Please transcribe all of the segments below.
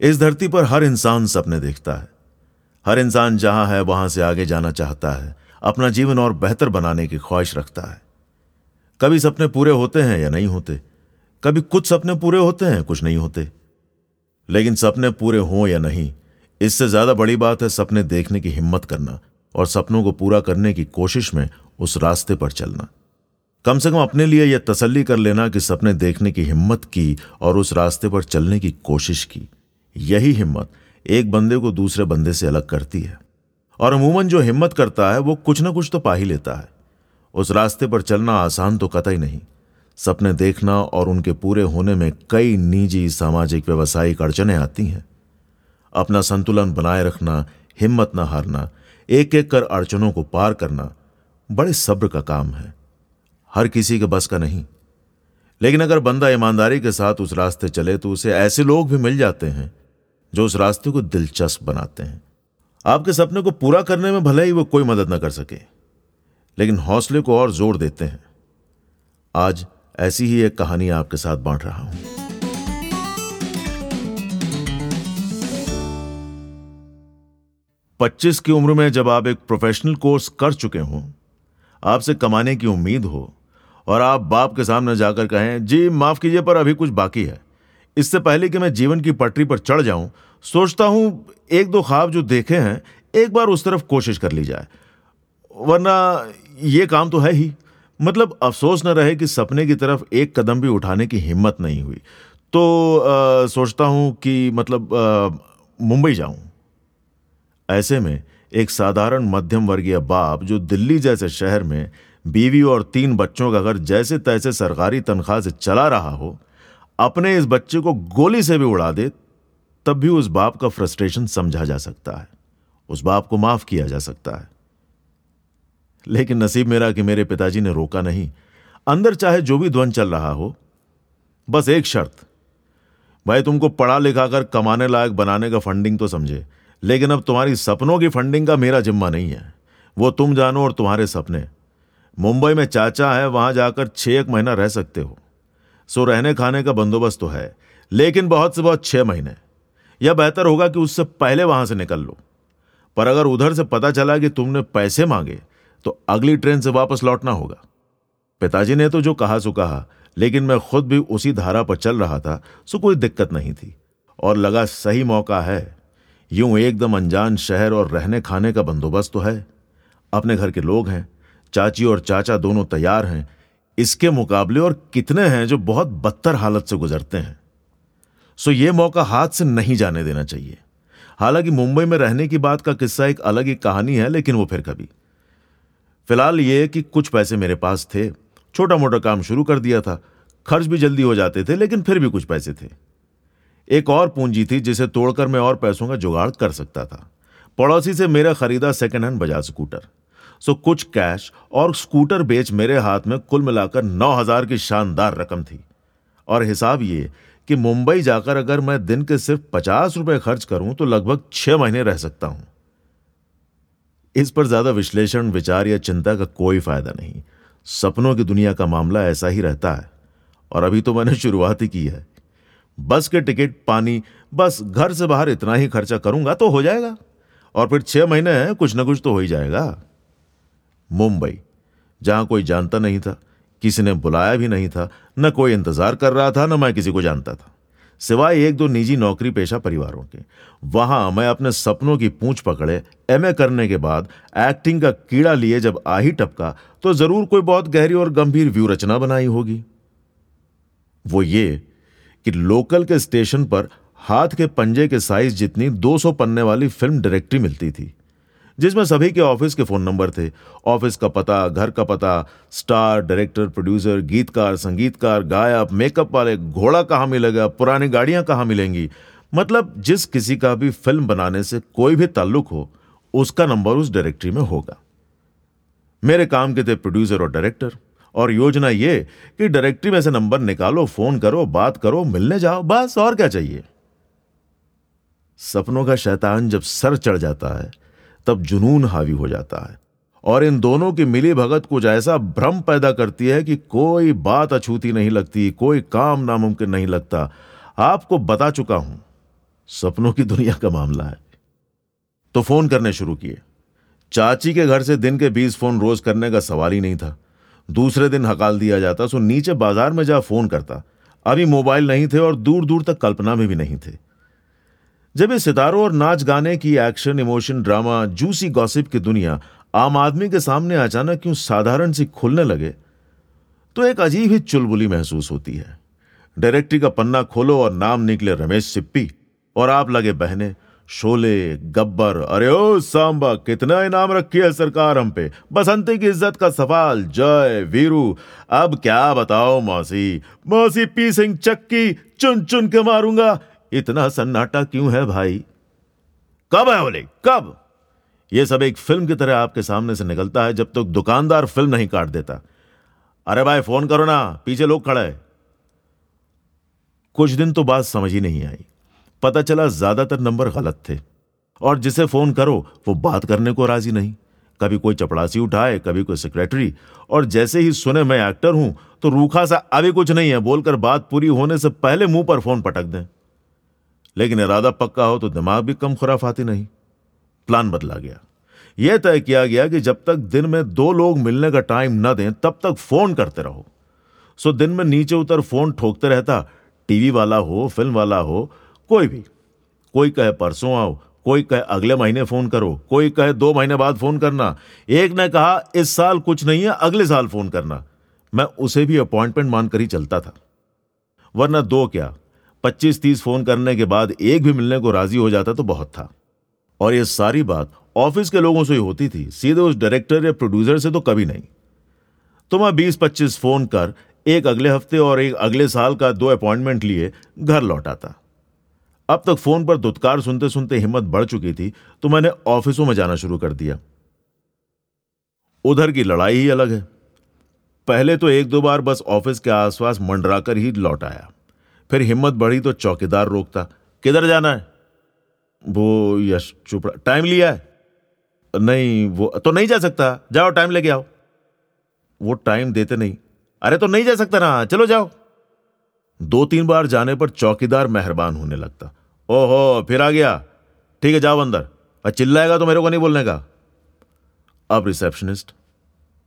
इस धरती पर हर इंसान सपने देखता है। हर इंसान जहाँ है, वहाँ से आगे जाना चाहता है। अपना जीवन और बेहतर बनाने की ख्वाहिश रखता है। कभी सपने पूरे होते हैं या नहीं होते? कभी कुछ सपने पूरे होते हैं, कुछ नहीं होते। लेकिन सपने पूरे हों या नहीं, इससे ज़्यादा बड़ी बात है सपने देखने की हिम्मत करना और सपनों को पूरा करने की कोशिश में उस रास्ते पर चलना। कम से कम अपने लिए यह तसल्ली कर लेना कि सपने देखने की हिम्मत की और उस रास्ते पर चलने की कोशिश की। यही हिम्मत एक बंदे को दूसरे बंदे से अलग करती है। और अमूमन जो हिम्मत करता है, वो कुछ ना कुछ तो पा ही लेता है। उस रास्ते पर चलना आसान तो कतई नहीं। सपने देखना और उनके पूरे होने में कई निजी सामाजिक व्यवसायिक अड़चने आती हैं। अपना संतुलन बनाए रखना, हिम्मत न हारना एक एक कर अड़चनों को पार करना, बड़े सब्र का काम है। हर किसी के बस का नहीं। लेकिन अगर बंदा ईमानदारी के साथ उस रास्ते चले तो उसे ऐसे लोग भी मिल जाते हैं जो उस रास्ते को दिलचस्प बनाते हैं। आपके सपने को पूरा करने में भले ही वो कोई मदद न कर सके, लेकिन हौसले को और ज़ोर देते हैं। आज ऐसी ही एक कहानी आपके साथ बांट रहा हूँ। पच्चीस की उम्र में जब आप एक प्रोफेशनल कोर्स कर चुके हों, आपसे कमाने की उम्मीद हो और आप बाप के सामने जाकर कहें, जी, माफ़ कीजिए, पर अभी कुछ बाकी है। इससे पहले कि मैं जीवन की पटरी पर चढ़ जाऊँ सोचता हूँ एक दो ख्वाब जो देखे हैं एक बार उस तरफ़ कोशिश कर ली जाए। वरना ये काम तो है ही। मतलब अफसोस न रहे कि सपने की तरफ़ एक कदम भी उठाने की हिम्मत नहीं हुई। तो आ, सोचता हूँ कि मतलब मुंबई जाऊँ। ऐसे में एक साधारण मध्यम वर्गीय बाप जो दिल्ली जैसे शहर में बीवी और तीन बच्चों का घर जैसे तैसे सरकारी तनख्वाह से चला रहा हो अपने इस बच्चे को गोली से भी उड़ा दे, तब भी उस बाप का फ्रस्ट्रेशन समझा जा सकता है। उस बाप को माफ़ किया जा सकता है। लेकिन नसीब मेरा कि मेरे पिताजी ने रोका नहीं। अंदर चाहे जो भी ध्वन चल रहा हो, बस एक शर्त। भाई, तुमको पढ़ा लिखा कर कमाने लायक बनाने का फंडिंग तो समझे, लेकिन अब तुम्हारी सपनों की फंडिंग का मेरा जिम्मा नहीं है। वो तुम जानो और तुम्हारे सपने। मुंबई में चाचा है, वहाँ जाकर छह एक महीना रह सकते हो। सो रहने खाने का बंदोबस्त तो है, लेकिन बहुत से बहुत छह महीने। यह बेहतर होगा कि उससे पहले वहाँ से निकल लो। पर अगर उधर से पता चला कि तुमने पैसे मांगे तो अगली ट्रेन से वापस लौटना होगा। पिताजी ने तो जो कहा, सो कहा, लेकिन मैं खुद भी उसी धारा पर चल रहा था, सो कोई दिक्कत नहीं थी। और लगा, सही मौका है। यूँ एकदम अनजान शहर और रहने खाने का बंदोबस्त तो है। अपने घर के लोग हैं, चाची और चाचा दोनों तैयार हैं इसके मुकाबले और कितने हैं जो बहुत बदतर हालत से गुजरते हैं? सो ये मौका हाथ से नहीं जाने देना चाहिए। हालाँकि मुंबई में रहने की बात का किस्सा एक अलग ही कहानी है, लेकिन वो फिर कभी। फ़िलहाल ये कि कुछ पैसे मेरे पास थे। छोटा मोटा काम शुरू कर दिया था। खर्च भी जल्दी हो जाते थे, लेकिन फिर भी कुछ पैसे थे। एक और पूंजी थी, जिसे तोड़कर मैं और पैसों का जुगाड़ कर सकता था। पड़ोसी से मेरा खरीदा second hand Bajaj scooter so कुछ कैश और स्कूटर बेच मेरे हाथ में कुल मिलाकर नौ हज़ार की शानदार रकम थी। और हिसाब ये कि मुंबई जाकर अगर मैं दिन के सिर्फ़ पचास रुपए खर्च करूँ तो लगभग छह महीने रह सकता हूँ। इस पर ज़्यादा विश्लेषण, विचार या चिंता का कोई फ़ायदा नहीं। सपनों की दुनिया का मामला ऐसा ही रहता है। और अभी तो मैंने शुरुआत ही की है। बस के टिकट, पानी, बस, घर से बाहर इतना ही खर्चा करूँगा तो हो जाएगा। और फिर छह महीने कुछ ना कुछ तो हो ही जाएगा। मुंबई, जहाँ कोई जानता नहीं था, किसी ने बुलाया भी नहीं था, न कोई इंतज़ार कर रहा था, न मैं किसी को जानता था। सिवाय एक दो निजी नौकरी पेशा परिवारों के। वहाँ मैं अपने सपनों की पूंछ पकड़े एमए करने के बाद एक्टिंग का कीड़ा लिए जब आ ही टपका तो ज़रूर कोई बहुत गहरी और गंभीर व्यू रचना बनाई होगी। वो ये कि लोकल के स्टेशन पर हाथ के पंजे के साइज़ जितनी 200 पन्ने वाली फ़िल्म डायरेक्टरी मिलती थी। जिसमें सभी के ऑफ़िस के फ़ोन नंबर थे। ऑफ़िस का पता, घर का पता, स्टार, डायरेक्टर, प्रोड्यूसर, गीतकार, संगीतकार, गायक, मेकअप वाले, घोड़ा कहाँ मिलेगा, पुरानी गाड़ियाँ कहाँ मिलेंगी? मतलब जिस किसी का भी फ़िल्म बनाने से कोई भी ताल्लुक हो, उसका नंबर उस डायरेक्टरी में होगा। मेरे काम के थे प्रोड्यूसर और डायरेक्टर, और योजना ये कि डायरेक्टरी में से नंबर निकालो, फ़ोन करो, बात करो, मिलने जाओ, बस और क्या चाहिए? सपनों का शैतान जब सर चढ़ जाता है तब जुनून हावी हो जाता है। और इन दोनों की मिली भगत कुछ ऐसा भ्रम पैदा करती है कि कोई बात अछूती नहीं लगती, कोई काम नामुमकिन नहीं लगता। आपको बता चुका हूँ, सपनों की दुनिया का मामला है। तो फ़ोन करने शुरू किए। चाची के घर से दिन के बीस फ़ोन रोज करने का सवाल ही नहीं था। दूसरे दिन हकाल दिया जाता, सो नीचे बाज़ार में जा फ़ोन करता। अभी मोबाइल नहीं थे और दूर दूर तक कल्पना में भी नहीं थे। जब ये सितारों और नाच गाने की action emotion drama juicy gossip की दुनिया आम आदमी के सामने अचानक क्यों साधारण सी खुलने लगे तो एक अजीब ही चुलबुली महसूस होती है। डायरेक्टरी का पन्ना खोलो और नाम निकले रमेश सिप्पी और आप लगे बहने, शोले, गब्बर, अरे ओ सांबा, कितना इनाम रखी है सरकार हम पे। बसंती की इज़्ज़त का सवाल, जय वीरू, अब क्या बताओ मौसी मौसी पी सिंह चक्की चुन चुन के मारूँगा इतना सन्नाटा क्यों है भाई? कब है बोले कब? यह सब एक फ़िल्म की तरह आपके सामने से निकलता है जब तक तो दुकानदार फ़िल्म नहीं काट देता। अरे भाई, फ़ोन करो ना, पीछे लोग खड़े हैं। कुछ दिन तो बात समझ ही नहीं आई। पता चला ज़्यादातर नंबर गलत थे। और जिसे फ़ोन करो, वो बात करने को राज़ी नहीं। कभी कोई चपड़ासी उठाए, कभी कोई सेक्रेटरी और जैसे ही सुने मैं एक्टर हूँ तो रूखा सा अभी कुछ नहीं है, बोलकर बात पूरी होने से पहले मुँह पर फ़ोन पटक दें। लेकिन इरादा पक्का हो तो दिमाग भी कम खुराफाती नहीं। प्लान बदला गया। यह तय किया गया कि जब तक दिन में दो लोग मिलने का टाइम न दें, तब तक फ़ोन करते रहो। सो दिन में नीचे उतर फ़ोन ठोकते रहता, टीवी वाला हो, फ़िल्म वाला हो, कोई भी। कोई कहे परसों आओ, कोई कहे अगले महीने फ़ोन करो, कोई कहे दो महीने बाद फ़ोन करना। एक ने कहा, इस साल कुछ नहीं है, अगले साल फ़ोन करना। मैं उसे भी अपॉइंटमेंट मानकर ही चलता था। वरना दो क्या? पच्चीस तीस फ़ोन करने के बाद एक भी मिलने को राज़ी हो जाता तो बहुत था। और यह सारी बात ऑफ़िस के लोगों से ही होती थी, सीधे उस डायरेक्टर या प्रोड्यूसर से तो कभी नहीं। तो मैं बीस पच्चीस फ़ोन कर, एक अगले हफ़्ते और एक अगले साल का दो अपॉइंटमेंट लिए, घर लौटा था अब तक फ़ोन पर दुत्कार सुनते सुनते हिम्मत बढ़ चुकी थी तो मैंने ऑफिसों में जाना शुरू कर दिया। उधर की लड़ाई ही अलग है। पहले तो एक दो बार बस ऑफ़िस के आसपास मंडराकर ही लौट आया। फिर हिम्मत बढ़ी तो चौकीदार रोकता, किधर जाना है? वो यश चुपड़ा, टाइम लिया है। नहीं, वो तो नहीं जा सकता। जाओ, टाइम लेके आओ। वो टाइम देते नहीं। अरे तो नहीं जा सकता ना, चलो जाओ। दो तीन बार जाने पर चौकीदार मेहरबान होने लगता। ओहो, फिर आ गया। ठीक है, जाओ अंदर। चिल्लाएगा तो मेरे को नहीं बोलने का। अब रिसेप्शनिस्ट?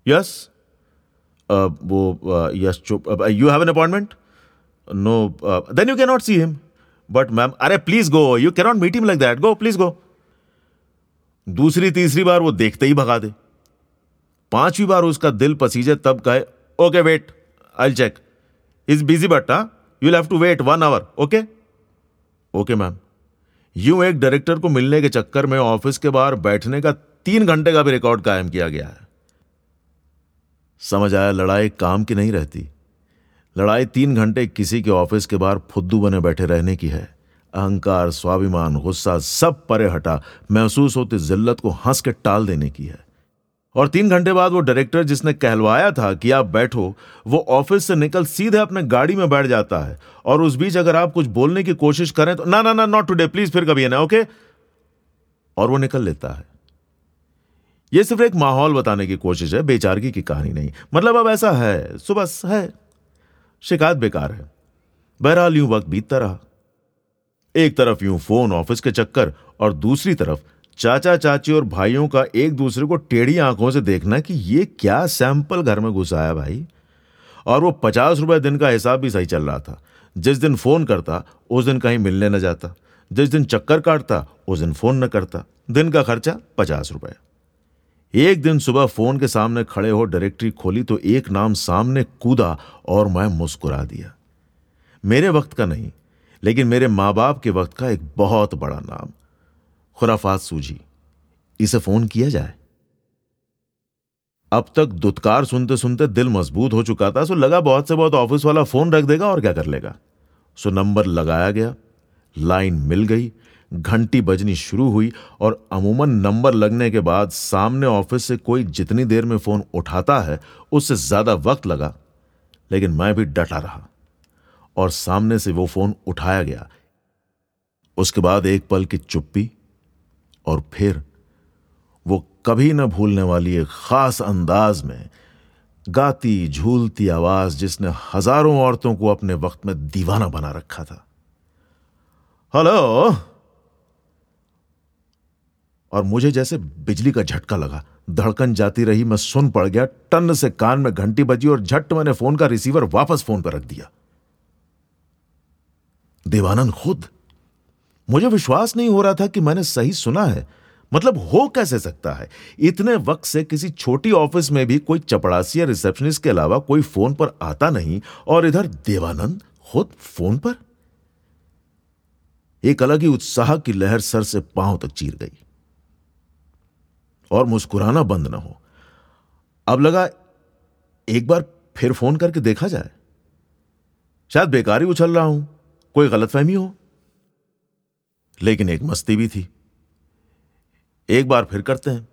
यस। वो यस चुप you have an appointment? No then you can not see him but ma'am अरे please go you cannot meet him like that go please go दूसरी, तीसरी बार वो देखते ही भगा दे। पांचवी बार उसका दिल पसीजे तब कहे okay wait I check is busy but you have to wait one hour okay okay ma'am यूँ एक डायरेक्टर को मिलने के चक्कर में ऑफ़िस के बाहर बैठने का तीन घंटे का भी रिकॉर्ड कायम किया गया है। समझ आया लड़ाई काम की नहीं रहती। लड़ाई तीन घंटे किसी के ऑफ़िस के बाहर फुद्दू बने बैठे रहने की है। अहंकार, स्वाभिमान, गुस्सा सब परे हटा, महसूस होती जिल्लत को हंस के टाल देने की है। और तीन घंटे बाद वो डायरेक्टर जिसने कहलवाया था कि आप बैठो, वो ऑफ़िस से निकल सीधे अपने गाड़ी में बैठ जाता है। और उस बीच अगर आप कुछ बोलने की कोशिश करें तो ना ना ना नॉट टुडे प्लीज़ फिर कभी ना ओके और वो निकल लेता है। ये सिर्फ़ एक माहौल बताने की कोशिश है बेचारगी की कहानी नहीं। मतलब अब ऐसा है सो बस है। शिकायत बेकार है। बहरहाल यूँ वक्त बीतता रहा। एक तरफ़ यूँ फ़ोन ऑफ़िस के चक्कर और दूसरी तरफ़ चाचा चाची और भाइयों का एक दूसरे को टेढ़ी आँखों से देखना कि ये क्या सैंपल घर में घुसाया भाई। और वो पचास रुपए दिन का हिसाब भी सही चल रहा था। जिस दिन फ़ोन करता, उस दिन कहीं मिलने न जाता। जिस दिन चक्कर काटता, उस दिन फ़ोन न करता। दिन का खर्चा पचास रुपए। एक दिन सुबह फ़ोन के सामने खड़े हो डायरेक्टरी खोली तो एक नाम सामने कूदा और मैं मुस्कुरा दिया। मेरे वक्त का नहीं, लेकिन मेरे माँ बाप के वक्त का एक बहुत बड़ा नाम। खुराफात सूझी, इसे फ़ोन किया जाए। अब तक दुत्कार सुनते सुनते दिल मज़बूत हो चुका था, सो लगा बहुत से बहुत ऑफ़िस वाला फ़ोन रख देगा और क्या कर लेगा। सो नंबर लगाया गया, लाइन मिल गई घंटी बजनी शुरू हुई और अमूमन नंबर लगने के बाद सामने ऑफ़िस से कोई जितनी देर में फ़ोन उठाता है, उससे ज़्यादा वक्त लगा। लेकिन मैं भी डटा रहा और सामने से वो फ़ोन उठाया गया। उसके बाद एक पल की चुप्पी और फिर वो कभी न भूलने वाली एक खास अंदाज में गाती, झूलती आवाज़ जिसने हज़ारों औरतों को अपने वक्त में दीवाना बना रखा था। हेलो! और मुझे जैसे बिजली का झटका लगा। धड़कन जाती रही, मैं सुन पड़ गया। टन से कान में घंटी बजी और झट मैंने फ़ोन का रिसीवर वापस फ़ोन पर रख दिया। देवानंद खुद। मुझे विश्वास नहीं हो रहा था कि मैंने सही सुना है। मतलब हो कैसे सकता है? इतने वक्त से किसी छोटी ऑफ़िस में भी कोई चपड़ासी या रिसेप्शनिस्ट के अलावा कोई फ़ोन पर आता नहीं और इधर देवानंद खुद फ़ोन पर। एक अलग ही उत्साह की लहर सर से पाँव तक चीर गई। और मुस्कुराना बंद ना हो। अब लगा, एक बार फिर फ़ोन करके देखा जाए। शायद बेकारी उछल रहा हूँ, कोई गलतफहमी हो। लेकिन एक मस्ती भी थी। एक बार फिर करते हैं।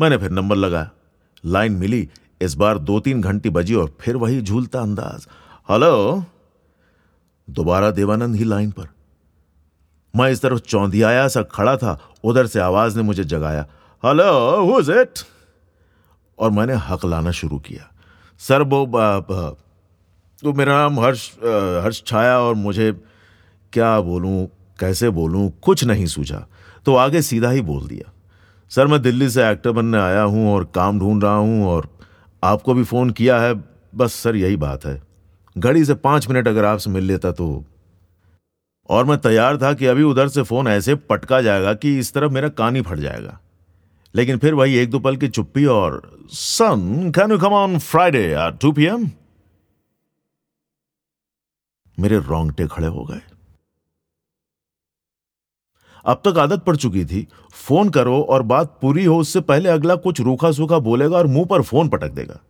मैंने फिर नंबर लगाया। लाइन मिली, इस बार दो तीन घंटी बजी और फिर वही झूलता अंदाज। हेलो? दोबारा देवानंद ही लाइन पर। मैं इस तरफ़ चौंधियाया सा खड़ा था, उधर से आवाज़ ने मुझे जगाया। हेलो हु इज़ इट और मैंने हक लाना शुरू किया। सर, वो तो मेरा नाम हर्ष हर्ष छाया और मुझे क्या बोलूँ, कैसे बोलूँ, कुछ नहीं सूझा। तो आगे सीधा ही बोल दिया। सर, मैं दिल्ली से एक्टर बनने आया हूँ और काम ढूंढ रहा हूँ और आपको भी फ़ोन किया है। बस सर, यही बात है। घड़ी से पाँच मिनट अगर आपसे मिल लेता तो। और मैं तैयार था कि अभी उधर से फ़ोन ऐसे पटका जाएगा कि इस तरफ़ मेरा कान ही फट जाएगा। लेकिन फिर वही एक दो पल की चुप्पी और son can you come on Friday at two P M मेरे रोंगटे खड़े हो गए। अब तक आदत पड़ चुकी थी। फ़ोन करो और बात पूरी हो, उससे पहले अगला कुछ रूखा सूखा बोलेगा और मुँह पर फ़ोन पटक देगा।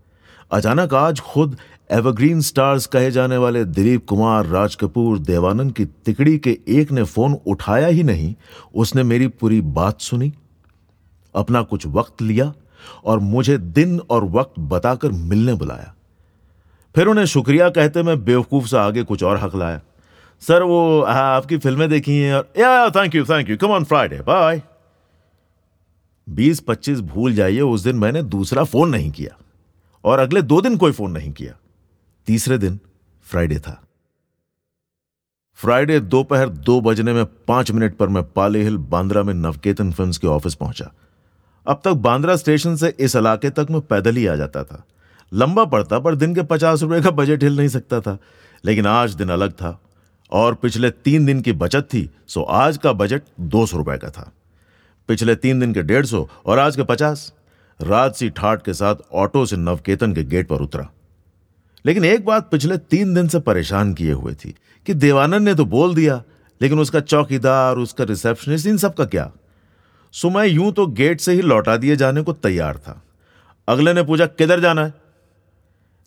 अचानक आज खुद एवरग्रीन स्टार्स कहे जाने वाले दिलीप कुमार, राज कपूर, देवानंद की तिकड़ी के एक ने फ़ोन उठाया ही नहीं। उसने मेरी पूरी बात सुनी। अपना कुछ वक्त लिया और मुझे दिन और वक्त बताकर मिलने बुलाया। फिर उन्हें शुक्रिया कहते मैं बेवकूफ़ से आगे कुछ और हक लाया। सर वो आपकी फ़िल्में देखी हैं और या thank you thank you come on Friday bye बीस पच्चीस भूल जाइए उस दिन मैंने दूसरा फ़ोन नहीं किया और अगले दो दिन कोई फ़ोन नहीं किया। तीसरे दिन फ्राइडे था। फ्राइडे दोपहर दो, बजने में पाँच मिनट पर मैं पाले हिल बांद्रा में नवकेतन फिल्म्स के ऑफ़िस पहुँचा। अब तक बांद्रा स्टेशन से इस इलाके तक मैं पैदल ही आ जाता था। लंबा पड़ता, पर दिन के पचास रुपए का बजट हिल नहीं सकता था। लेकिन आज दिन अलग था, और पिछले तीन दिन की बचत थी, सो आज का बजट दो सौ रुपए का था। पिछले तीन दिन के डेढ़ सौ, और आज के पचास। रात सी ठाट के साथ ऑटो से नवकेतन के गेट पर उतरा। लेकिन एक बात पिछले तीन दिन से परेशान किए हुए थी, कि देवानंद ने तो बोल दिया, लेकिन उसका चौकीदार, उसका रिसेप्शनिस्ट, इन सब का क्या? सो मैं यूँ तो गेट से ही लौटा दिए जाने को तैयार था। अगले ने पूछा, किधर जाना है?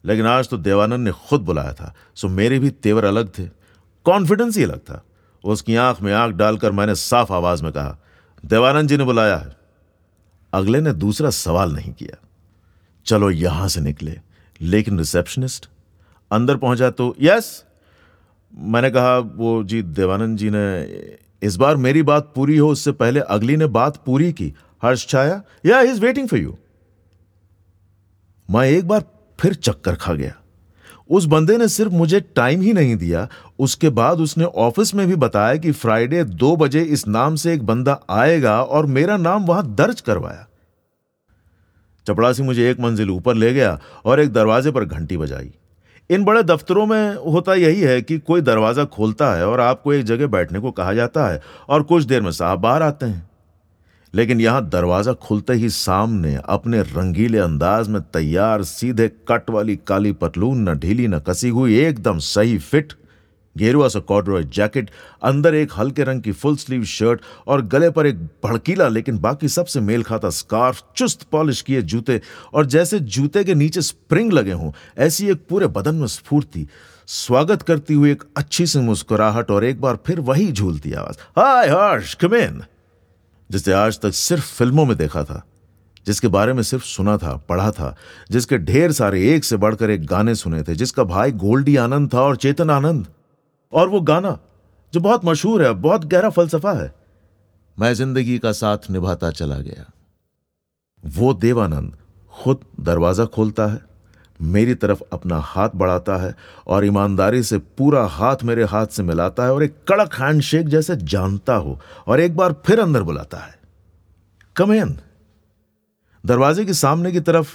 लेकिन आज तो देवानंद ने खुद बुलाया था, सो मेरे भी तेवर अलग थे। कॉन्फिडेंस ही अलग था। उसकी आँख में आँख डालकर मैंने साफ़ आवाज़ में कहा, देवानंद जी ने बुलाया है। अगले ने दूसरा सवाल नहीं किया। चलो यहाँ से निकले। लेकिन रिसेप्शनिस्ट अंदर पहुँचा तो यस? मैंने कहा, वो जी, देवानंद जी ने इस बार मेरी बात पूरी हो, उससे पहले अगली ने बात पूरी की। हर्ष छाया, या इज़ वेटिंग फॉर यू मैं एक बार फिर चक्कर खा गया। उस बंदे ने सिर्फ़ मुझे टाइम ही नहीं दिया। उसके बाद उसने ऑफ़िस में भी बताया कि फ्राइडे दो बजे इस नाम से एक बंदा आएगा और मेरा नाम वहाँ दर्ज करवाया। चपड़ासी मुझे एक मंजिल ऊपर ले गया और एक दरवाजे पर घंटी बजाई। इन बड़े दफ्तरों में होता यही है कि कोई दरवाज़ा खोलता है और आपको एक जगह बैठने को कहा जाता है और कुछ देर में साहब बाहर आते हैं। लेकिन यहाँ दरवाज़ा खुलते ही सामने अपने रंगीले अंदाज में तैयार, सीधे कट वाली काली पतलून, न ढीली, न कसी हुई, एकदम सही फिट गेरुआ सा कॉर्डरॉय जैकेट, अंदर एक हल्के रंग की फुल स्लीव शर्ट और गले पर एक भड़कीला लेकिन बाकी सबसे मेल खाता स्कार्फ, चुस्त पॉलिश किए जूते और जैसे जूते के नीचे स्प्रिंग लगे हों, ऐसी एक पूरे बदन में स्फूर्ति। स्वागत करती हुई एक अच्छी सी मुस्कुराहट और एक बार फिर वही झूलती आवाज़, हाय हर्ष कम इन जिसे आज तक सिर्फ़ फ़िल्मों में देखा था, जिसके बारे में सिर्फ़ सुना था, पढ़ा था, जिसके ढेर सारे एक से बढ़कर एक गाने सुने थे, जिसका भाई गोल्डी आनंद था और चेतन आनंद। और वो गाना, जो बहुत मशहूर है, बहुत गहरा फलसफा है, मैं ज़िंदगी का साथ निभाता चला गया। वो देवानंद खुद दरवाज़ा खोलता है, मेरी तरफ़ अपना हाथ बढ़ाता है और ईमानदारी से पूरा हाथ मेरे हाथ से मिलाता है और एक कड़क हैंडशेक जैसे जानता हो और एक बार फिर अंदर बुलाता है। कमेन दरवाजे के सामने की तरफ़,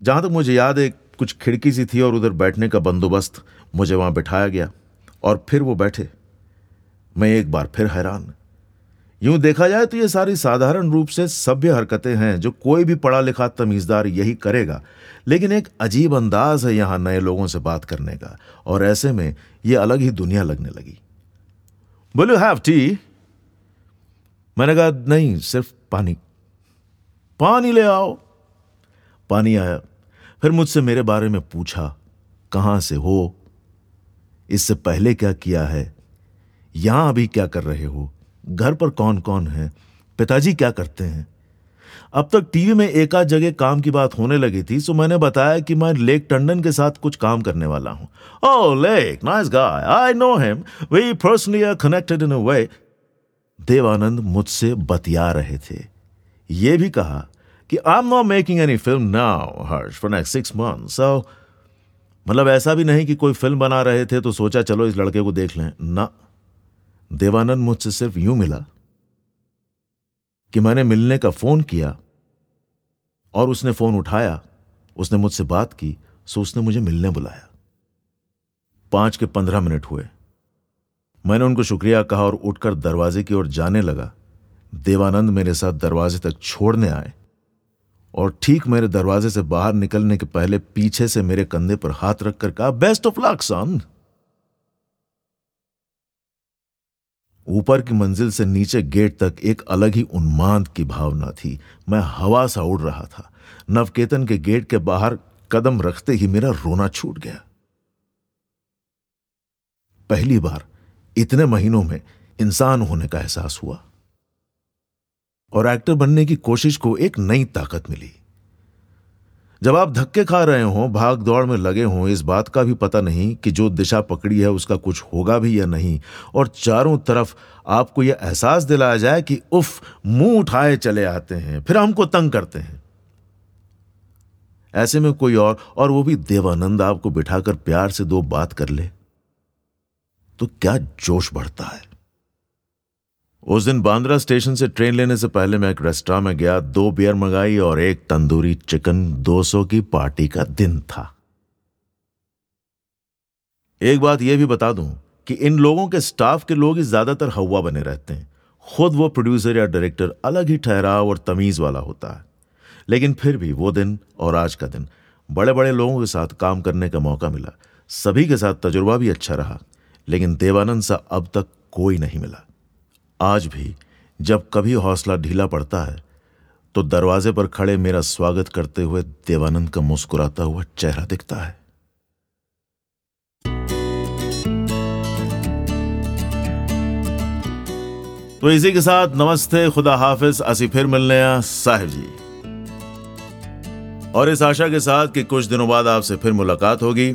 जहाँ तक मुझे याद है कुछ खिड़की सी थी और उधर बैठने का बंदोबस्त मुझे वहाँ बिठाया गया। और फिर वो बैठे। मैं एक बार फिर हैरान। यूँ देखा जाए तो ये सारी साधारण रूप से सभ्य हरकतें हैं जो कोई भी पढ़ा लिखा तमीजदार यही करेगा। लेकिन एक अजीब अंदाज है यहाँ नए लोगों से बात करने का, और ऐसे में ये अलग ही दुनिया लगने लगी। बोल हैव टी मैंने कहा, नहीं, सिर्फ़ पानी। पानी ले आओ। पानी आया। फिर मुझसे मेरे बारे में पूछा, कहाँ से हो? इससे पहले क्या किया है? यहाँ अभी क्या कर रहे हो? घर पर कौन कौन है? पिताजी क्या करते हैं? अब तक टीवी में एक आध जगह काम की बात होने लगी थी, सो मैंने बताया कि मैं लेक टंडन के साथ कुछ काम करने वाला हूँ। Oh, lake! Nice guy! I know him! We personally are connected in a way. Devanand मुझसे बतिया रहे थे। ये भी कहा कि I am not making any film now Harsh for next six month so मतलब ऐसा भी नहीं कि कोई फ़िल्म बना रहे थे तो सोचा, चलो इस लड़के को देख लें। ना। देवानंद मुझसे सिर्फ़ यूँ मिला कि मैंने मिलने का फ़ोन किया और उसने फ़ोन उठाया, उसने मुझसे बात की, सो उसने मुझे मिलने बुलाया। पाँच के पंद्रह मिनट हुए। मैंने उनको शुक्रिया कहा और उठकर दरवाजे की ओर जाने लगा। देवानंद मेरे साथ दरवाजे तक छोड़ने आए। और ठीक मेरे दरवाजे से बाहर निकलने के पहले पीछे से मेरे कंधे पर हाथ रखकर कहा बेस्ट ऑफ़ लक सन ऊपर की मंजिल से नीचे गेट तक एक अलग ही उन्माद की भावना थी। मैं हवा सा उड़ रहा था। नवकेतन के गेट के बाहर कदम रखते ही मेरा रोना छूट गया। पहली बार इतने महीनों में इंसान होने का एहसास हुआ। और एक्टर बनने की कोशिश को एक नई ताकत मिली। जब आप धक्के खा रहे हो, भाग दौड़ में लगे हों, इस बात का भी पता नहीं कि जो दिशा पकड़ी है, उसका कुछ होगा भी या नहीं। और चारों तरफ़ आपको यह एहसास दिलाया जाए कि उफ, मुँह उठाए चले आते हैं, फिर हमको तंग करते हैं। ऐसे में कोई और और वो भी देवानंद आपको बिठाकर प्यार से दो बात कर ले। तो क्या जोश बढ़ता है? उस दिन बांद्रा स्टेशन से ट्रेन लेने से पहले मैं एक रेस्टोरेंट में गया, दो बियर मंगाई और एक तंदूरी चिकन 200 की पार्टी का दिन था। एक बात यह भी बता दूँ कि इन लोगों के स्टाफ के लोग ही ज़्यादातर हवा बने रहते हैं। खुद वो प्रोड्यूसर या डायरेक्टर अलग ही ठहराव और तमीज वाला होता है। लेकिन फिर भी वो दिन और आज का दिन बड़े बड़े लोगों के साथ काम करने का मौका मिला। सभी के साथ तजुर्बा भी अच्छा रहा, लेकिन देवानंद सा अब तक कोई नहीं मिला। आज भी जब कभी हौसला ढीला पड़ता है तो दरवाजे पर खड़े मेरा स्वागत करते हुए देवानंद का मुस्कुराता हुआ चेहरा दिखता है। तो इसी के साथ नमस्ते, खुदा हाफिज, असी फिर मिलने साहिब जी। और इस आशा के साथ कि कुछ दिनों बाद आपसे फिर मुलाकात होगी।